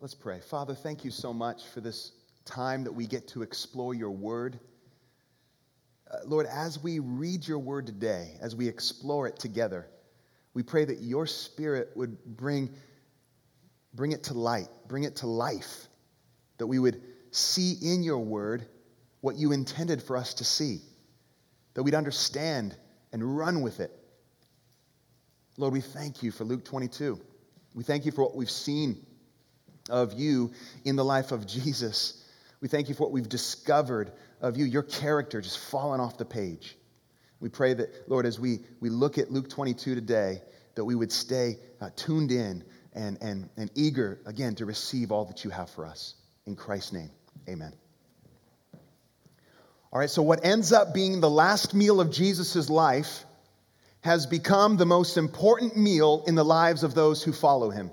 Let's pray. Father, thank you so much for this time that we get to explore your word. Uh, Lord, as we read your word today, as we explore it together, we pray that your spirit would bring, bring it to light, bring it to life, that we would see in your word what you intended for us to see, that we'd understand and run with it. Lord, we thank you for Luke 22. We thank you for what we've seen of you in the life of Jesus. We thank you for what we've discovered of you, your character just falling off the page. We pray that, Lord, as we, we look at Luke 22 today, that we would stay uh, tuned in and, and, and eager, again, to receive all that you have for us. In Christ's name, amen. All right, so what ends up being the last meal of Jesus' life has become the most important meal in the lives of those who follow him.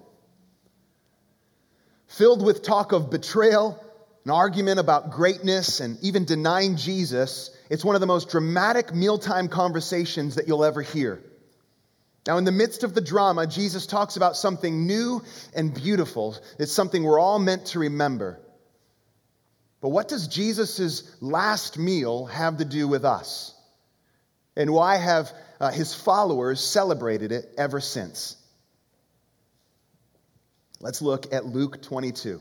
Filled with talk of betrayal, an argument about greatness, and even denying Jesus, it's one of the most dramatic mealtime conversations that you'll ever hear. Now, in the midst of the drama, Jesus talks about something new and beautiful. It's something we're all meant to remember. But what does Jesus' last meal have to do with us? And why have uh, his followers celebrated it ever since? Let's look at Luke 22.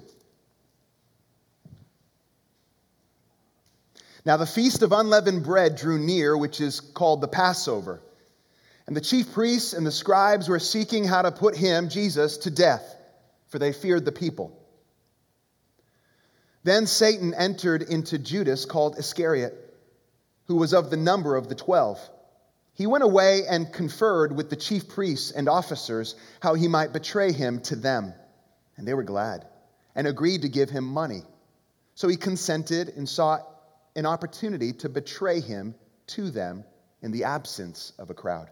Now, the feast of unleavened bread drew near, which is called the Passover. And the chief priests and the scribes were seeking how to put him, Jesus, to death, for they feared the people. Then Satan entered into Judas, called Iscariot, who was of the number of the twelve. He went away and conferred with the chief priests and officers how he might betray him to them. And they were glad and agreed to give him money. So he consented and sought an opportunity to betray him to them in the absence of a crowd.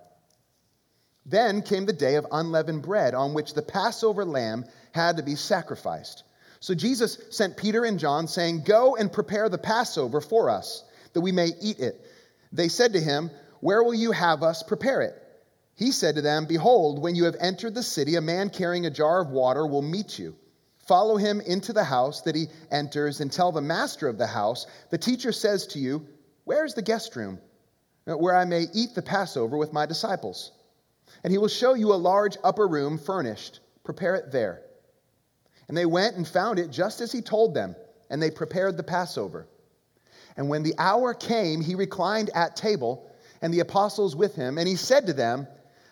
Then came the day of unleavened bread on which the Passover lamb had to be sacrificed. So Jesus sent Peter and John, saying, Go and prepare the Passover for us, that we may eat it. They said to him, Where will you have us prepare it? He said to them, Behold, when you have entered the city, a man carrying a jar of water will meet you. Follow him into the house that he enters and tell the master of the house, The teacher says to you, Where is the guest room, where I may eat the Passover with my disciples? And he will show you a large upper room furnished. Prepare it there. And they went and found it just as he told them, and they prepared the Passover. And when the hour came, he reclined at table, and the apostles with him, and he said to them,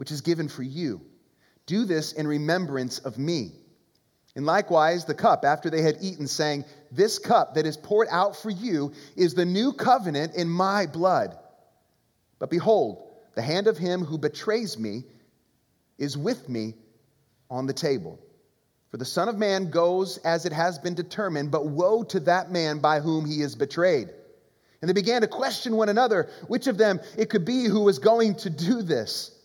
which is given for you. Do this in remembrance of me. And likewise, the cup, after they had eaten, saying, This cup that is poured out for you is the new covenant in my blood. But behold, the hand of him who betrays me is with me on the table. For the Son of Man goes as it has been determined, but woe to that man by whom he is betrayed. And they began to question one another which of them it could be who was going to do this.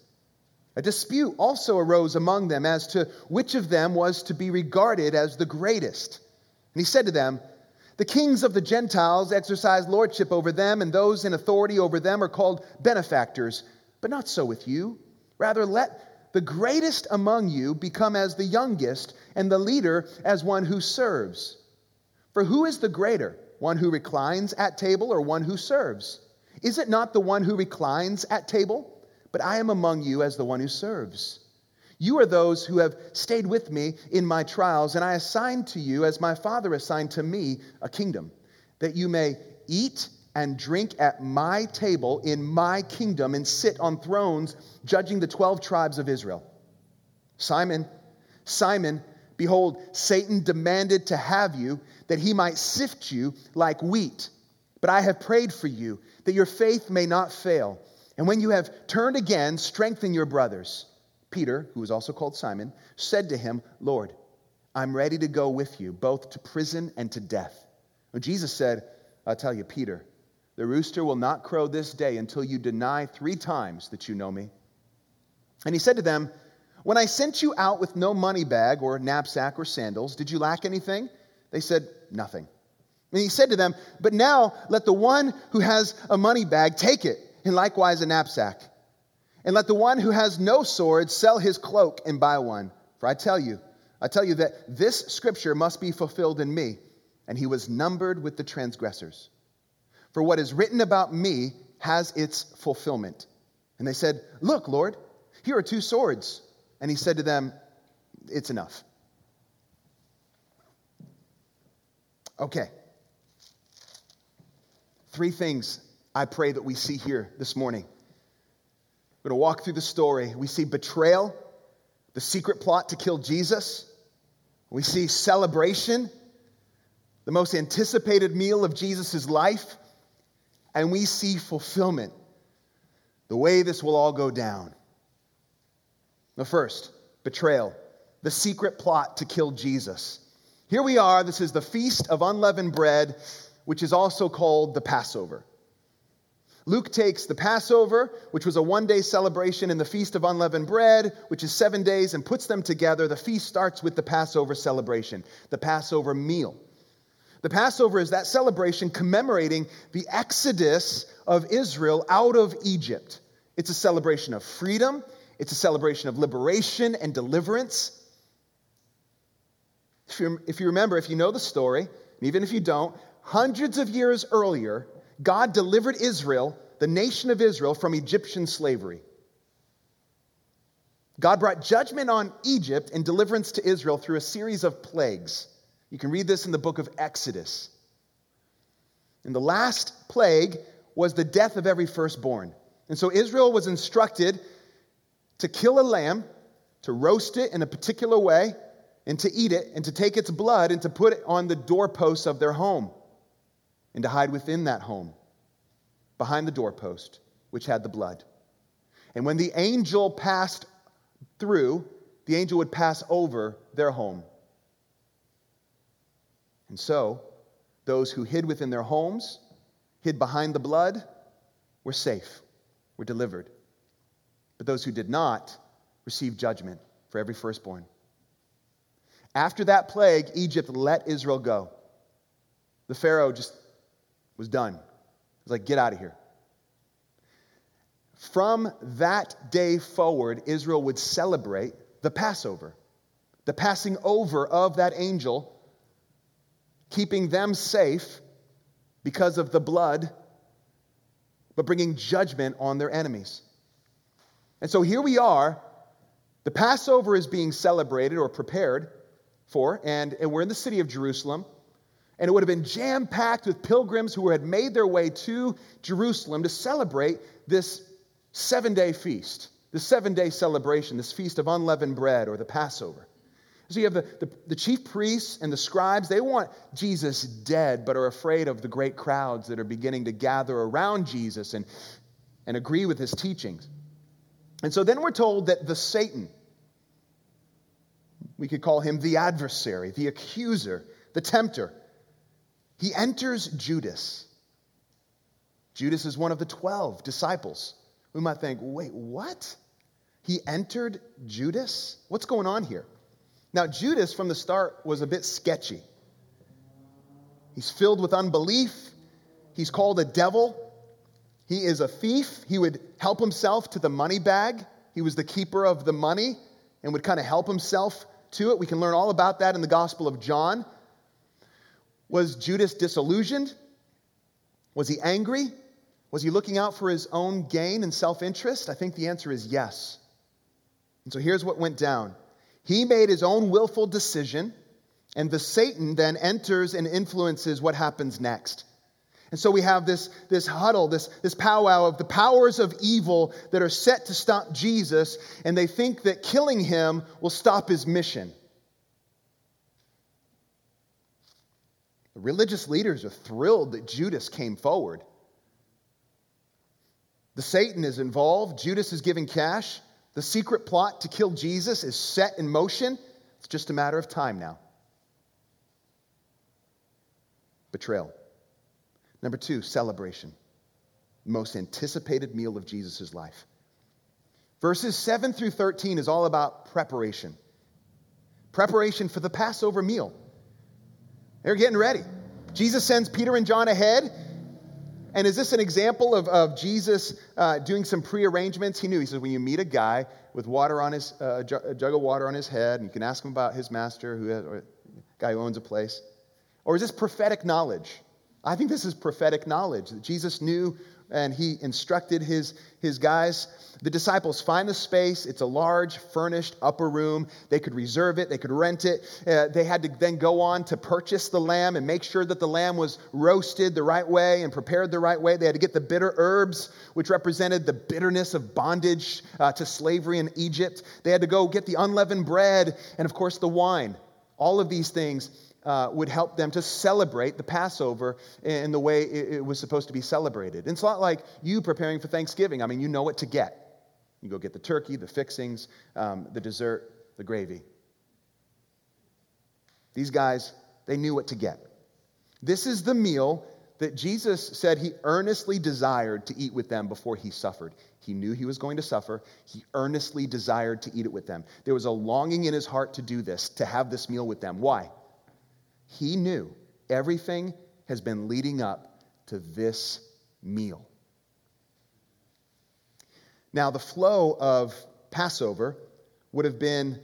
A dispute also arose among them as to which of them was to be regarded as the greatest. And he said to them, The kings of the Gentiles exercise lordship over them, and those in authority over them are called benefactors. But not so with you. Rather, let the greatest among you become as the youngest, and the leader as one who serves. For who is the greater, one who reclines at table or one who serves? Is it not the one who reclines at table? But I am among you as the one who serves. You are those who have stayed with me in my trials, and I assign to you, as my Father assigned to me, a kingdom, that you may eat and drink at my table in my kingdom and sit on thrones judging the 12 tribes of Israel. Simon, Simon, behold, Satan demanded to have you that he might sift you like wheat. But I have prayed for you that your faith may not fail. And when you have turned again, strengthen your brothers. Peter, who was also called Simon, said to him, Lord, I'm ready to go with you, both to prison and to death. When Jesus said, I'll tell you, Peter, the rooster will not crow this day until you deny three times that you know me. And he said to them, When I sent you out with no money bag or knapsack or sandals, did you lack anything? They said, Nothing. And he said to them, But now let the one who has a money bag take it, and likewise a knapsack. And let the one who has no sword sell his cloak and buy one. For I tell you, I tell you that this scripture must be fulfilled in me. And he was numbered with the transgressors. For what is written about me has its fulfillment. And they said, Look, Lord, here are two swords. And he said to them, It's enough. Okay. Three things I pray that we see here this morning. We're going to walk through the story. We see betrayal, the secret plot to kill Jesus. We see celebration, the most anticipated meal of Jesus' life. And we see fulfillment, the way this will all go down. The first, betrayal, the secret plot to kill Jesus. Here we are. This is the Feast of Unleavened Bread, which is also called the Passover. Luke takes the Passover, which was a one day celebration, and the Feast of Unleavened Bread, which is seven days, and puts them together. The feast starts with the Passover celebration, the Passover meal. The Passover is that celebration commemorating the exodus of Israel out of Egypt. It's a celebration of freedom, it's a celebration of liberation and deliverance. If you, if you remember, if you know the story, and even if you don't, hundreds of years earlier, God delivered Israel, the nation of Israel, from Egyptian slavery. God brought judgment on Egypt and deliverance to Israel through a series of plagues. You can read this in the book of Exodus. And the last plague was the death of every firstborn. And so Israel was instructed to kill a lamb, to roast it in a particular way, and to eat it, and to take its blood and to put it on the doorposts of their home and to hide within that home, behind the doorpost, which had the blood. And when the angel passed through, the angel would pass over their home. And so, those who hid within their homes, hid behind the blood, were safe, were delivered. But those who did not received judgment for every firstborn. After that plague, Egypt let Israel go. The Pharaoh just was done. It was like, get out of here. From that day forward, Israel would celebrate the Passover, the passing over of that angel, keeping them safe because of the blood, but bringing judgment on their enemies. And so here we are. The Passover is being celebrated or prepared for, and, and we're in the city of Jerusalem. And it would have been jam packed with pilgrims who had made their way to Jerusalem to celebrate this seven day feast, the seven day celebration, this feast of unleavened bread or the Passover. So you have the, the, the, chief priests and the scribes, they want Jesus dead, but are afraid of the great crowds that are beginning to gather around Jesus and, and agree with his teachings. And so then we're told that the Satan, we could call him the adversary, the accuser, the tempter, he enters Judas. Judas is one of the 12 disciples. We might think, wait, what? He entered Judas? What's going on here? Now, Judas from the start was a bit sketchy. He's filled with unbelief. He's called a devil. He is a thief. He would help himself to the money bag. He was the keeper of the money and would kind of help himself to it. We can learn all about that in the Gospel of John. Was Judas disillusioned? Was he angry? Was he looking out for his own gain and self interest? I think the answer is yes. And so here's what went down he made his own willful decision, and the Satan then enters and influences what happens next. And so we have this, this huddle, this, this powwow of the powers of evil that are set to stop Jesus, and they think that killing him will stop his mission. The religious leaders are thrilled that Judas came forward. The Satan is involved, Judas is giving cash. The secret plot to kill Jesus is set in motion. It's just a matter of time now. Betrayal. Number two, celebration. Most anticipated meal of Jesus' life. Verses 7 through 13 is all about preparation. Preparation for the Passover meal. They're getting ready. Jesus sends Peter and John ahead. And is this an example of, of Jesus uh, doing some prearrangements? He knew. He said, when you meet a guy with water on his, uh, a jug of water on his head, and you can ask him about his master, who has, guy who owns a place. Or is this prophetic knowledge? I think this is prophetic knowledge that Jesus knew and he instructed his, his guys. The disciples find the space. It's a large, furnished upper room. They could reserve it, they could rent it. Uh, they had to then go on to purchase the lamb and make sure that the lamb was roasted the right way and prepared the right way. They had to get the bitter herbs, which represented the bitterness of bondage uh, to slavery in Egypt. They had to go get the unleavened bread and, of course, the wine. All of these things uh, would help them to celebrate the Passover in the way it, was supposed to be celebrated. And it's not like you preparing for Thanksgiving. I mean, you know what to get. You go get the turkey, the fixings, um, the dessert, the gravy. These guys, they knew what to get. This is the meal that Jesus said he earnestly desired to eat with them before he suffered. He knew he was going to suffer. He earnestly desired to eat it with them. There was a longing in his heart to do this, to have this meal with them. Why? He knew everything has been leading up to this meal. Now, the flow of Passover would have been,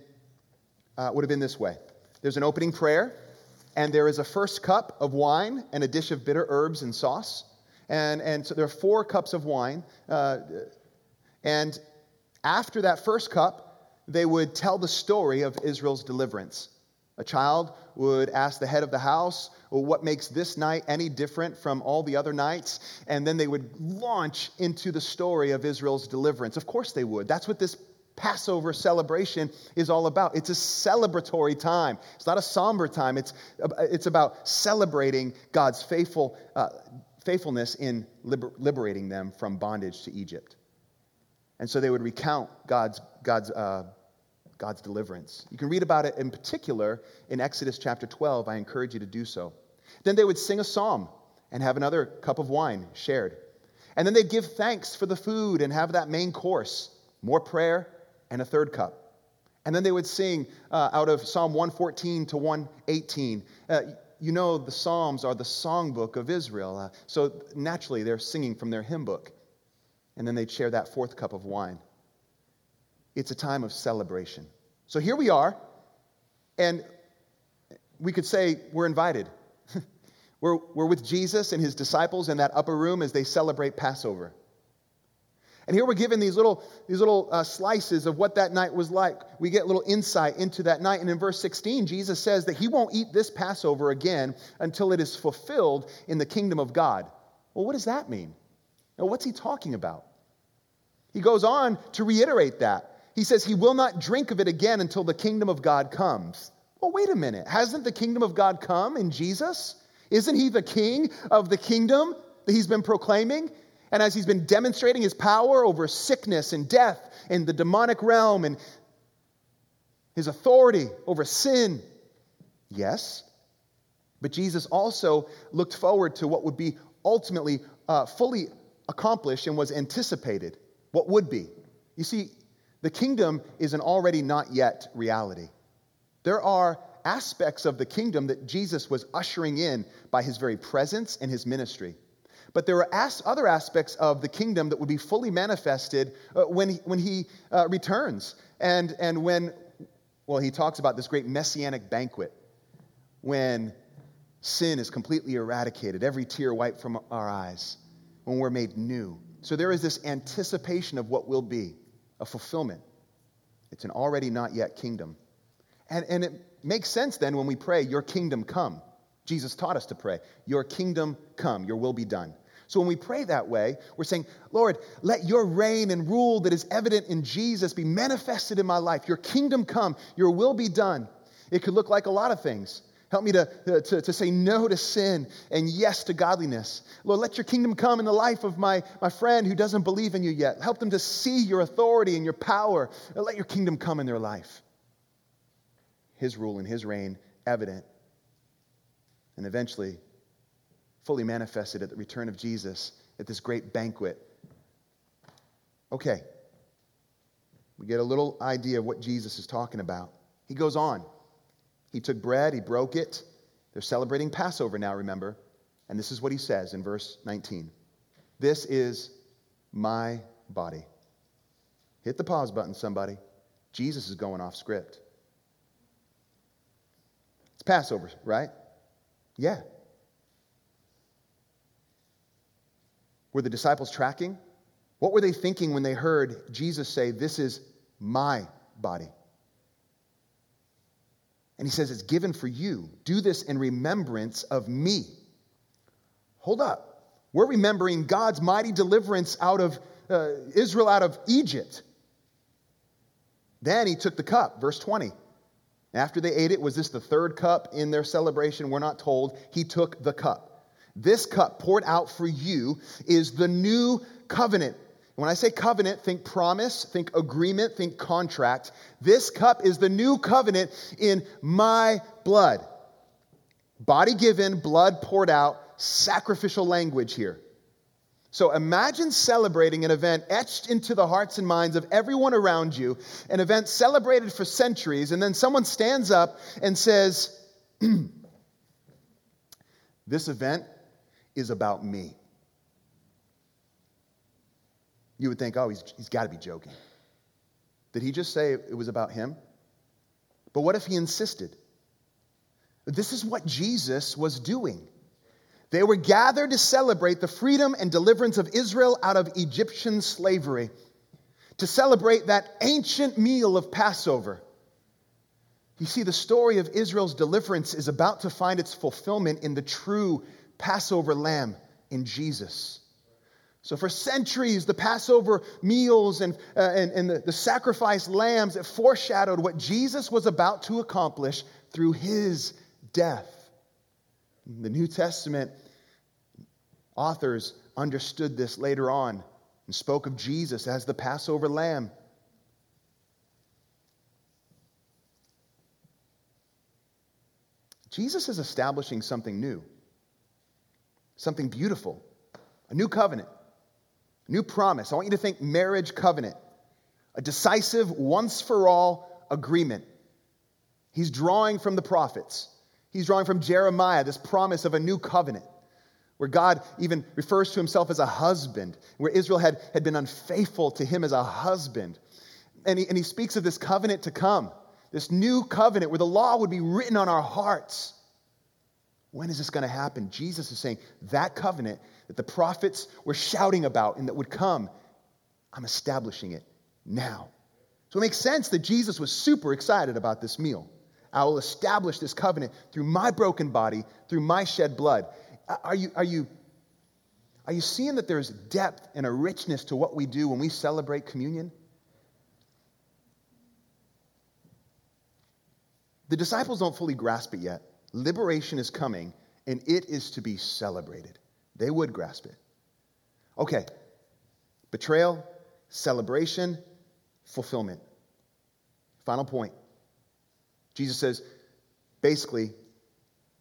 uh, would have been this way there's an opening prayer, and there is a first cup of wine and a dish of bitter herbs and sauce. And, and so there are four cups of wine. Uh, and after that first cup, they would tell the story of Israel's deliverance. A child would ask the head of the house, well, what makes this night any different from all the other nights? And then they would launch into the story of Israel's deliverance. Of course they would. That's what this Passover celebration is all about. It's a celebratory time. It's not a somber time. It's, it's about celebrating God's faithful, uh, faithfulness in liber- liberating them from bondage to Egypt. And so they would recount God's, God's uh, God's deliverance. You can read about it in particular in Exodus chapter 12. I encourage you to do so. Then they would sing a psalm and have another cup of wine shared. And then they'd give thanks for the food and have that main course, more prayer, and a third cup. And then they would sing uh, out of Psalm 114 to 118. Uh, you know, the Psalms are the songbook of Israel. Uh, so naturally, they're singing from their hymn book. And then they'd share that fourth cup of wine. It's a time of celebration. So here we are, and we could say we're invited. we're, we're with Jesus and his disciples in that upper room as they celebrate Passover. And here we're given these little, these little uh, slices of what that night was like. We get a little insight into that night. And in verse 16, Jesus says that he won't eat this Passover again until it is fulfilled in the kingdom of God. Well, what does that mean? Now, what's he talking about? He goes on to reiterate that. He says he will not drink of it again until the kingdom of God comes. Well, wait a minute. Hasn't the kingdom of God come in Jesus? Isn't he the king of the kingdom that he's been proclaiming? And as he's been demonstrating his power over sickness and death in the demonic realm and his authority over sin, yes. But Jesus also looked forward to what would be ultimately uh, fully accomplished and was anticipated. What would be? You see, the kingdom is an already not yet reality. There are aspects of the kingdom that Jesus was ushering in by his very presence and his ministry. But there are as- other aspects of the kingdom that would be fully manifested uh, when he, when he uh, returns. And, and when, well, he talks about this great messianic banquet when sin is completely eradicated, every tear wiped from our eyes, when we're made new. So there is this anticipation of what will be a fulfillment. It's an already not yet kingdom. And, and it makes sense then when we pray, Your kingdom come. Jesus taught us to pray, Your kingdom come, Your will be done. So when we pray that way, we're saying, Lord, let your reign and rule that is evident in Jesus be manifested in my life. Your kingdom come, your will be done. It could look like a lot of things. Help me to, to, to say no to sin and yes to godliness. Lord, let your kingdom come in the life of my, my friend who doesn't believe in you yet. Help them to see your authority and your power. Let your kingdom come in their life. His rule and his reign evident. And eventually, fully manifested at the return of Jesus at this great banquet. Okay, we get a little idea of what Jesus is talking about. He goes on. He took bread, he broke it. They're celebrating Passover now, remember. And this is what he says in verse 19 This is my body. Hit the pause button, somebody. Jesus is going off script. It's Passover, right? Yeah. Were the disciples tracking? What were they thinking when they heard Jesus say, This is my body? And he says, It's given for you. Do this in remembrance of me. Hold up. We're remembering God's mighty deliverance out of uh, Israel out of Egypt. Then he took the cup, verse 20. After they ate it, was this the third cup in their celebration? We're not told. He took the cup. This cup poured out for you is the new covenant. When I say covenant, think promise, think agreement, think contract. This cup is the new covenant in my blood. Body given, blood poured out, sacrificial language here. So imagine celebrating an event etched into the hearts and minds of everyone around you, an event celebrated for centuries, and then someone stands up and says, This event is about me. You would think, oh, he's, he's got to be joking. Did he just say it was about him? But what if he insisted? This is what Jesus was doing. They were gathered to celebrate the freedom and deliverance of Israel out of Egyptian slavery, to celebrate that ancient meal of Passover. You see, the story of Israel's deliverance is about to find its fulfillment in the true Passover lamb in Jesus. So, for centuries, the Passover meals and, uh, and, and the, the sacrificed lambs that foreshadowed what Jesus was about to accomplish through his death. The New Testament authors understood this later on and spoke of Jesus as the Passover lamb. Jesus is establishing something new something beautiful, a new covenant, new promise. I want you to think marriage covenant, a decisive, once for all agreement. He's drawing from the prophets. He's drawing from Jeremiah, this promise of a new covenant, where God even refers to himself as a husband, where Israel had, had been unfaithful to him as a husband. And he, and he speaks of this covenant to come, this new covenant where the law would be written on our hearts. When is this going to happen? Jesus is saying that covenant that the prophets were shouting about and that would come, I'm establishing it now. So it makes sense that Jesus was super excited about this meal. I will establish this covenant through my broken body, through my shed blood. Are you, are you, are you seeing that there's depth and a richness to what we do when we celebrate communion? The disciples don't fully grasp it yet. Liberation is coming, and it is to be celebrated. They would grasp it. Okay, betrayal, celebration, fulfillment. Final point. Jesus says, basically,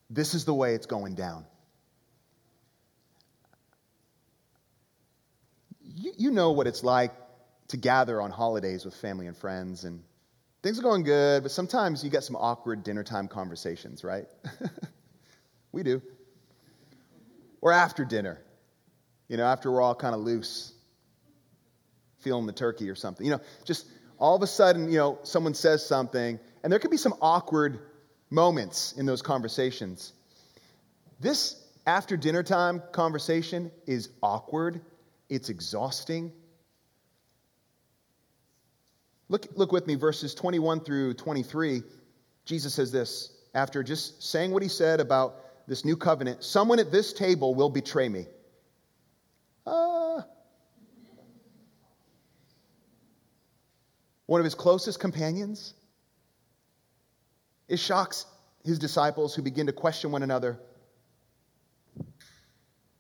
this is the way it's going down. You, you know what it's like to gather on holidays with family and friends, and Things are going good, but sometimes you get some awkward dinner time conversations, right? we do. Or after dinner, you know, after we're all kind of loose, feeling the turkey or something. You know, just all of a sudden, you know, someone says something, and there could be some awkward moments in those conversations. This after dinner time conversation is awkward, it's exhausting, Look, look with me, verses 21 through 23. Jesus says this after just saying what he said about this new covenant someone at this table will betray me. Uh, one of his closest companions. It shocks his disciples who begin to question one another.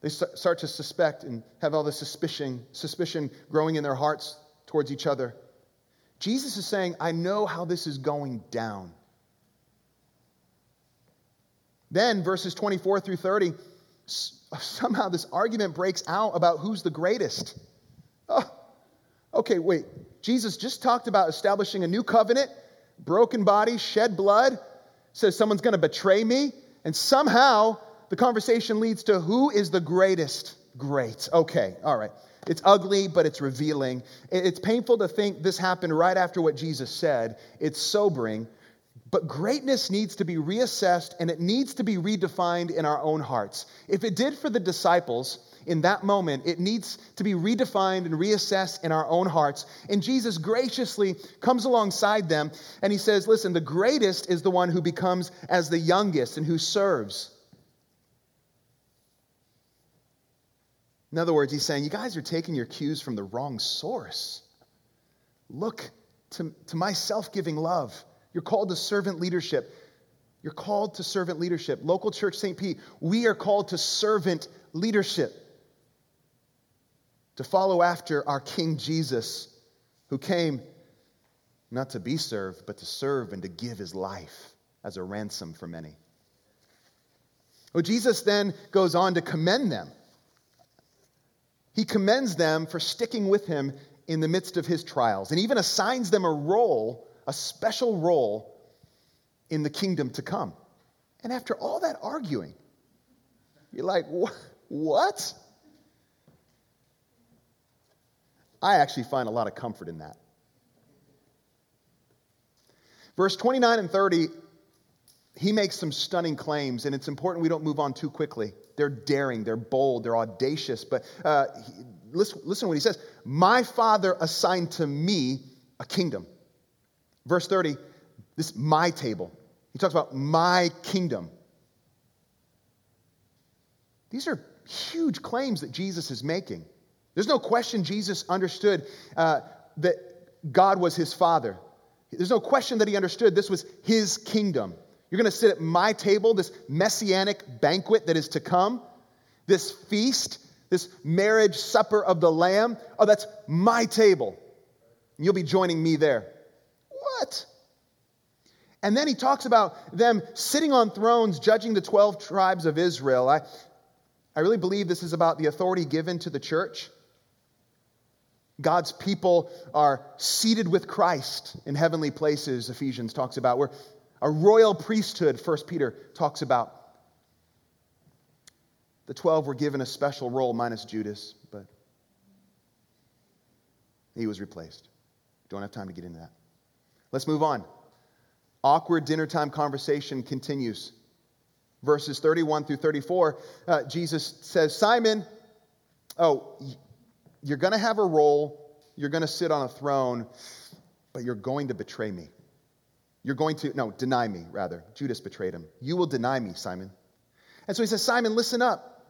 They start to suspect and have all this suspicion, suspicion growing in their hearts towards each other. Jesus is saying, I know how this is going down. Then, verses 24 through 30, somehow this argument breaks out about who's the greatest. Oh, okay, wait. Jesus just talked about establishing a new covenant, broken body, shed blood, says someone's going to betray me, and somehow the conversation leads to who is the greatest great. Okay, all right. It's ugly, but it's revealing. It's painful to think this happened right after what Jesus said. It's sobering. But greatness needs to be reassessed and it needs to be redefined in our own hearts. If it did for the disciples in that moment, it needs to be redefined and reassessed in our own hearts. And Jesus graciously comes alongside them and he says, Listen, the greatest is the one who becomes as the youngest and who serves. In other words, he's saying, You guys are taking your cues from the wrong source. Look to, to my self giving love. You're called to servant leadership. You're called to servant leadership. Local Church St. Pete, we are called to servant leadership. To follow after our King Jesus, who came not to be served, but to serve and to give his life as a ransom for many. Well, Jesus then goes on to commend them. He commends them for sticking with him in the midst of his trials and even assigns them a role, a special role in the kingdom to come. And after all that arguing, you're like, what? I actually find a lot of comfort in that. Verse 29 and 30, he makes some stunning claims, and it's important we don't move on too quickly. They're daring, they're bold, they're audacious. But uh, he, listen, listen to what he says My father assigned to me a kingdom. Verse 30, this my table. He talks about my kingdom. These are huge claims that Jesus is making. There's no question Jesus understood uh, that God was his father. There's no question that he understood this was his kingdom. You're going to sit at my table, this messianic banquet that is to come, this feast, this marriage supper of the Lamb. Oh, that's my table. You'll be joining me there. What? And then he talks about them sitting on thrones, judging the 12 tribes of Israel. I, I really believe this is about the authority given to the church. God's people are seated with Christ in heavenly places, Ephesians talks about. We're a royal priesthood, 1 Peter talks about. The 12 were given a special role, minus Judas, but he was replaced. Don't have time to get into that. Let's move on. Awkward dinner time conversation continues. Verses 31 through 34, uh, Jesus says, Simon, oh, you're going to have a role, you're going to sit on a throne, but you're going to betray me. You're going to, no, deny me, rather. Judas betrayed him. You will deny me, Simon. And so he says, Simon, listen up.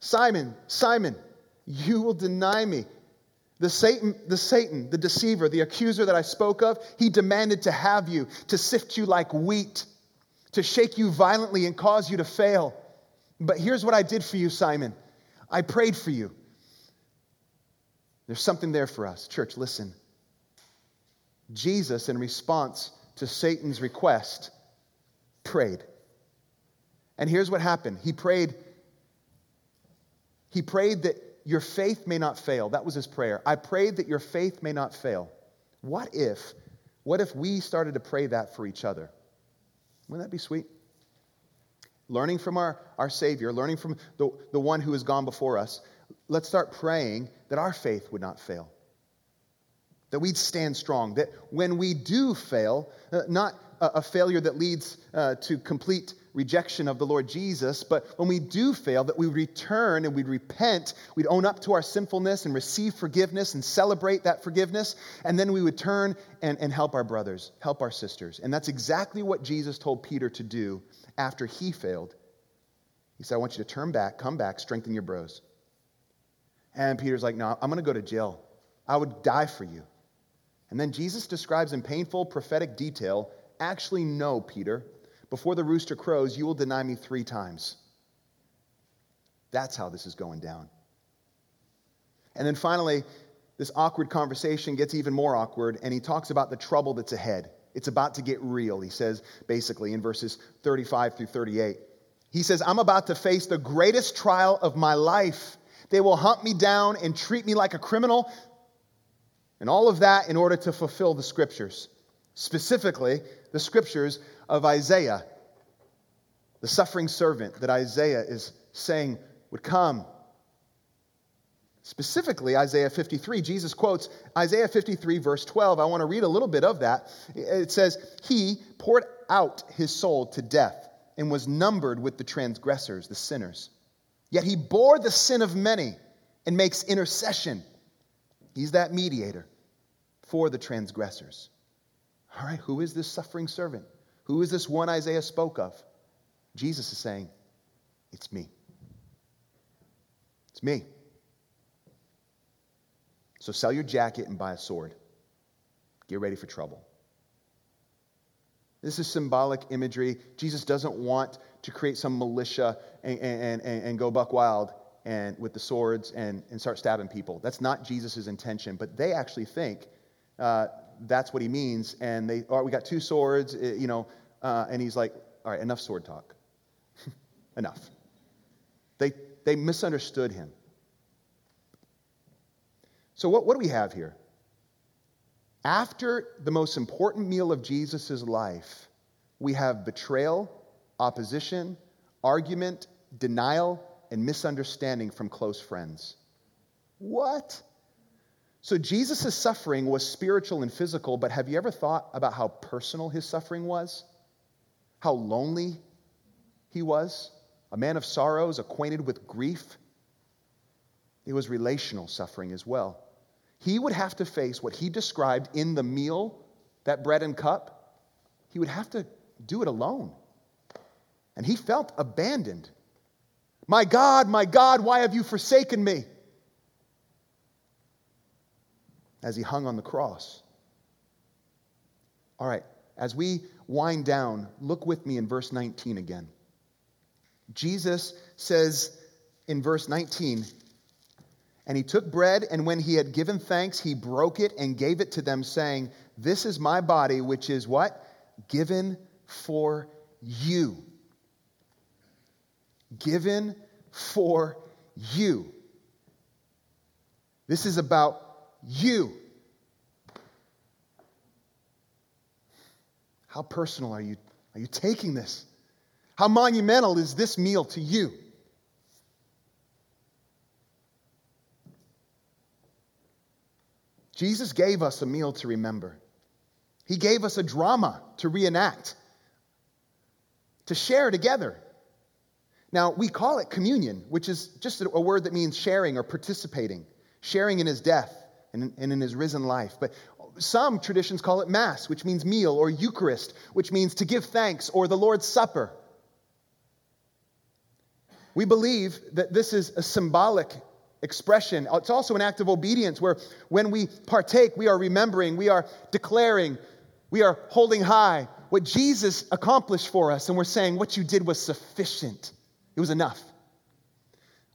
Simon, Simon, you will deny me. The Satan, the Satan, the deceiver, the accuser that I spoke of, he demanded to have you, to sift you like wheat, to shake you violently and cause you to fail. But here's what I did for you, Simon. I prayed for you. There's something there for us. Church, listen. Jesus, in response to Satan's request, prayed. And here's what happened. He prayed he prayed that your faith may not fail. That was his prayer. I prayed that your faith may not fail. What if what if we started to pray that for each other? Wouldn't that be sweet? Learning from our, our Savior, learning from the, the one who has gone before us, let's start praying that our faith would not fail that we'd stand strong, that when we do fail, uh, not a, failure that leads uh, to complete rejection of the Lord Jesus, but when we do fail, that we return and we'd repent, we'd own up to our sinfulness and receive forgiveness and celebrate that forgiveness, and then we would turn and, and help our brothers, help our sisters. And that's exactly what Jesus told Peter to do after he failed. He said, I want you to turn back, come back, strengthen your bros. And Peter's like, No, I'm going to go to jail. I would die for you. And then Jesus describes in painful prophetic detail actually, no, Peter, before the rooster crows, you will deny me three times. That's how this is going down. And then finally, this awkward conversation gets even more awkward, and he talks about the trouble that's ahead. It's about to get real, he says, basically, in verses 35 through 38. He says, I'm about to face the greatest trial of my life. They will hunt me down and treat me like a criminal, and all of that in order to fulfill the scriptures, specifically the scriptures of Isaiah, the suffering servant that Isaiah is saying would come. Specifically, Isaiah 53. Jesus quotes Isaiah 53, verse 12. I want to read a little bit of that. It says, He poured out his soul to death and was numbered with the transgressors, the sinners. Yet he bore the sin of many and makes intercession. He's that mediator for the transgressors. All right, who is this suffering servant? Who is this one Isaiah spoke of? Jesus is saying, It's me. It's me. So sell your jacket and buy a sword. Get ready for trouble. This is symbolic imagery. Jesus doesn't want to create some militia and, and, and, and go buck wild and with the swords and, and start stabbing people. That's not Jesus' intention, but they actually think uh, that's what he means. And they, all right, we got two swords, eh, you know, uh, and he's like, all right, enough sword talk. enough. They, they misunderstood him. So, what, what do we have here? After the most important meal of Jesus' life, we have betrayal, opposition, argument, denial, and misunderstanding from close friends. What? So, Jesus' suffering was spiritual and physical, but have you ever thought about how personal his suffering was? How lonely he was? A man of sorrows, acquainted with grief. It was relational suffering as well he would have to face what he described in the meal, that bread and cup. He would have to do it alone. And he felt abandoned. My God, my God, why have you forsaken me? As he hung on the cross. All right, as we wind down, look with me in verse 19 again. Jesus says in verse 19, and he took bread, and when he had given thanks, he broke it and gave it to them, saying, This is my body, which is what? Given for you. Given for you. This is about you. How personal are you? Are you taking this? How monumental is this meal to you? Jesus gave us a meal to remember. He gave us a drama to reenact, to share together. Now, we call it communion, which is just a word that means sharing or participating, sharing in his death and in his risen life. But some traditions call it Mass, which means meal, or Eucharist, which means to give thanks, or the Lord's Supper. We believe that this is a symbolic expression. It's also an act of obedience where when we partake, we are remembering, we are declaring, we are holding high what Jesus accomplished for us. And we're saying, What you did was sufficient, it was enough.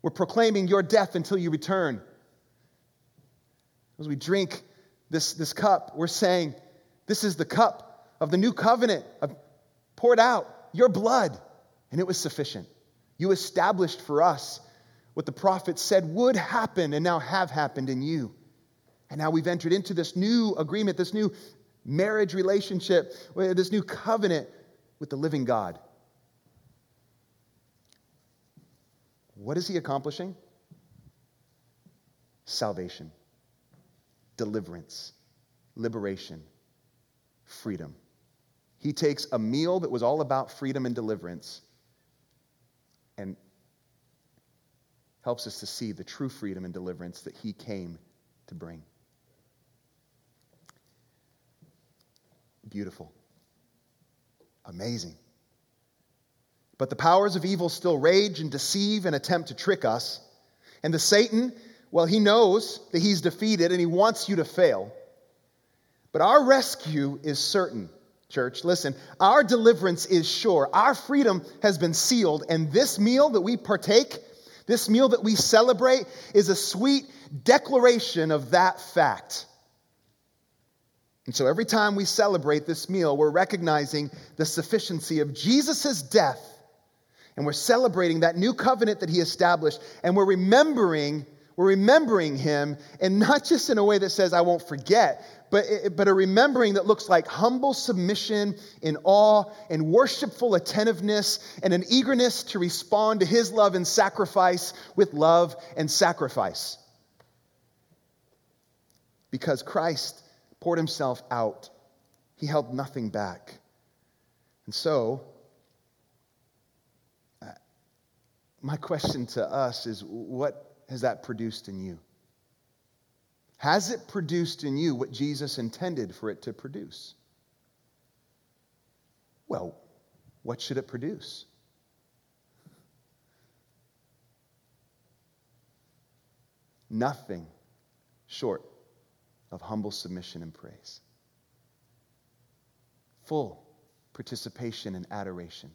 We're proclaiming your death until you return. As we drink this, this cup, we're saying, This is the cup of the new covenant, poured out your blood, and it was sufficient. You established for us what the prophet said would happen and now have happened in you. And now we've entered into this new agreement, this new marriage relationship, this new covenant with the living God. What is he accomplishing? Salvation, deliverance, liberation, freedom. He takes a meal that was all about freedom and deliverance and helps us to see the true freedom and deliverance that he came to bring. Beautiful. Amazing. But the powers of evil still rage and deceive and attempt to trick us. And the Satan, well, he knows that he's defeated and he wants you to fail. But our rescue is certain, church. Listen, our deliverance is sure. Our freedom has been sealed. And this meal that we partake, this meal that we celebrate is a sweet declaration of that fact. And so every time we celebrate this meal, we're recognizing the sufficiency of Jesus' death And we're celebrating that new covenant that he established, and we're remembering, we're remembering him, and not just in a way that says, I won't forget, but, but a remembering that looks like humble submission in awe and worshipful attentiveness and an eagerness to respond to his love and sacrifice with love and sacrifice. Because Christ poured himself out, he held nothing back. And so, uh, my question to us is what has that produced in you? Has it produced in you what Jesus intended for it to produce? Well, what should it produce? Nothing short of humble submission and praise. Full participation and adoration.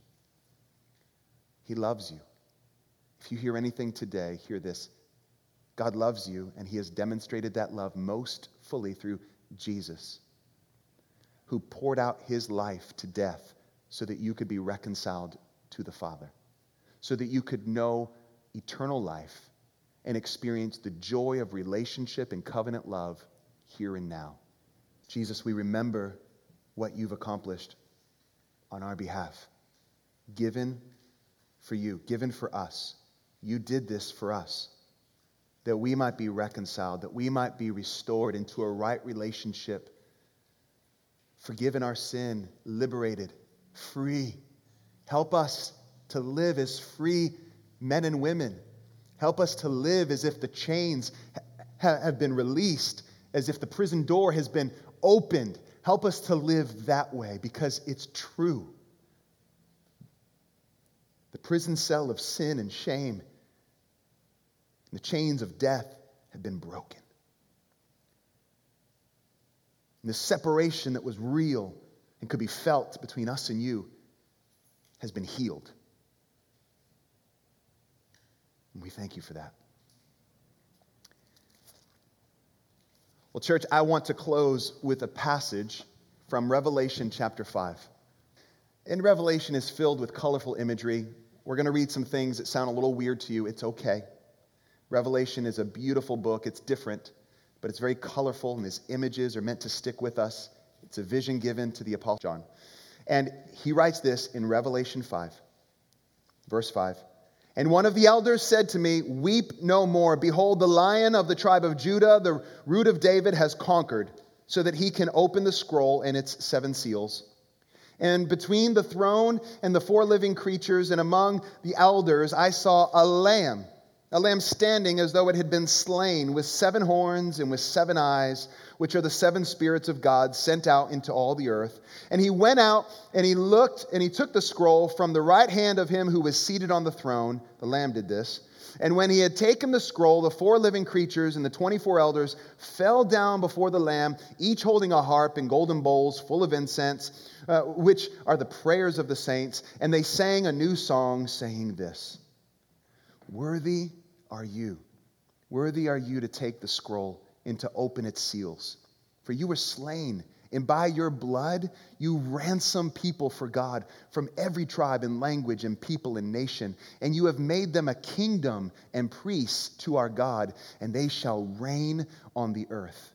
He loves you. If you hear anything today, hear this. God loves you, and He has demonstrated that love most fully through Jesus, who poured out His life to death so that you could be reconciled to the Father, so that you could know eternal life and experience the joy of relationship and covenant love here and now. Jesus, we remember what you've accomplished on our behalf, given for you, given for us. You did this for us, that we might be reconciled, that we might be restored into a right relationship, forgiven our sin, liberated, free. Help us to live as free men and women. Help us to live as if the chains have been released, as if the prison door has been opened. Help us to live that way because it's true. The prison cell of sin and shame, and the chains of death have been broken. And the separation that was real and could be felt between us and you has been healed. And we thank you for that. Well, church, I want to close with a passage from Revelation chapter 5. In Revelation is filled with colorful imagery. We're going to read some things that sound a little weird to you. It's okay. Revelation is a beautiful book. It's different, but it's very colorful, and his images are meant to stick with us. It's a vision given to the Apostle John. And he writes this in Revelation 5, verse 5. And one of the elders said to me, Weep no more. Behold, the lion of the tribe of Judah, the root of David, has conquered, so that he can open the scroll and its seven seals. And between the throne and the four living creatures and among the elders, I saw a lamb, a lamb standing as though it had been slain, with seven horns and with seven eyes which are the seven spirits of God sent out into all the earth. And he went out and he looked and he took the scroll from the right hand of him who was seated on the throne. The Lamb did this. And when he had taken the scroll, the four living creatures and the 24 elders fell down before the Lamb, each holding a harp and golden bowls full of incense, uh, which are the prayers of the saints. And they sang a new song, saying this Worthy are you, worthy are you to take the scroll and to open its seals. For you were slain, and by your blood you ransom people for God from every tribe and language and people and nation. And you have made them a kingdom and priests to our God, and they shall reign on the earth.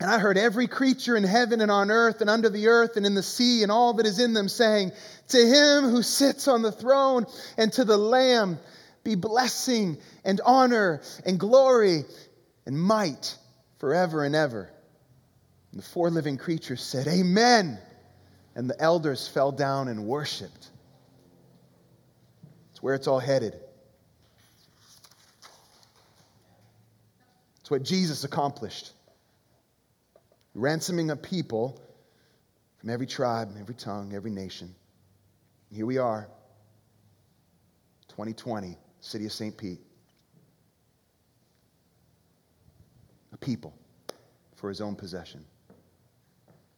And I heard every creature in heaven and on earth and under the earth and in the sea and all that is in them saying, To him who sits on the throne and to the Lamb be blessing and honor and glory and might forever and ever. And the four living creatures said, Amen. And the elders fell down and worshiped. It's where it's all headed. It's what Jesus accomplished ransoming a people from every tribe, every tongue, every nation. Here we are, 2020, city of St. Pete. a people for his own possession.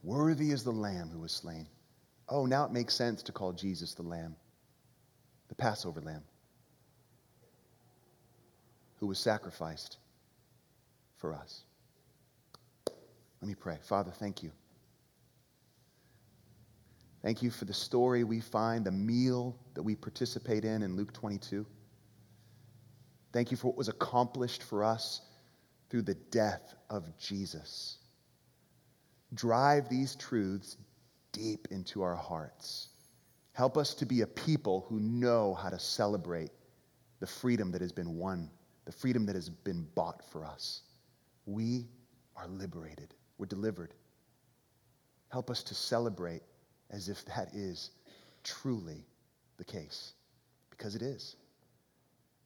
Worthy is the Lamb who was slain. Oh, now it makes sense to call Jesus the Lamb, the Passover Lamb, who was sacrificed for us. Let me pray. Father, thank you. Thank you for the story we find, the meal that we participate in in Luke 22. Thank you for what was accomplished for us through the death of Jesus. Drive these truths deep into our hearts. Help us to be a people who know how to celebrate the freedom that has been won, the freedom that has been bought for us. We are liberated, we're delivered. Help us to celebrate as if that is truly the case, because it is.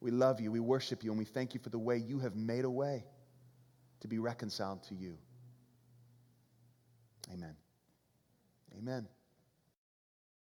We love you, we worship you, and we thank you for the way you have made a way to be reconciled to you. Amen. Amen.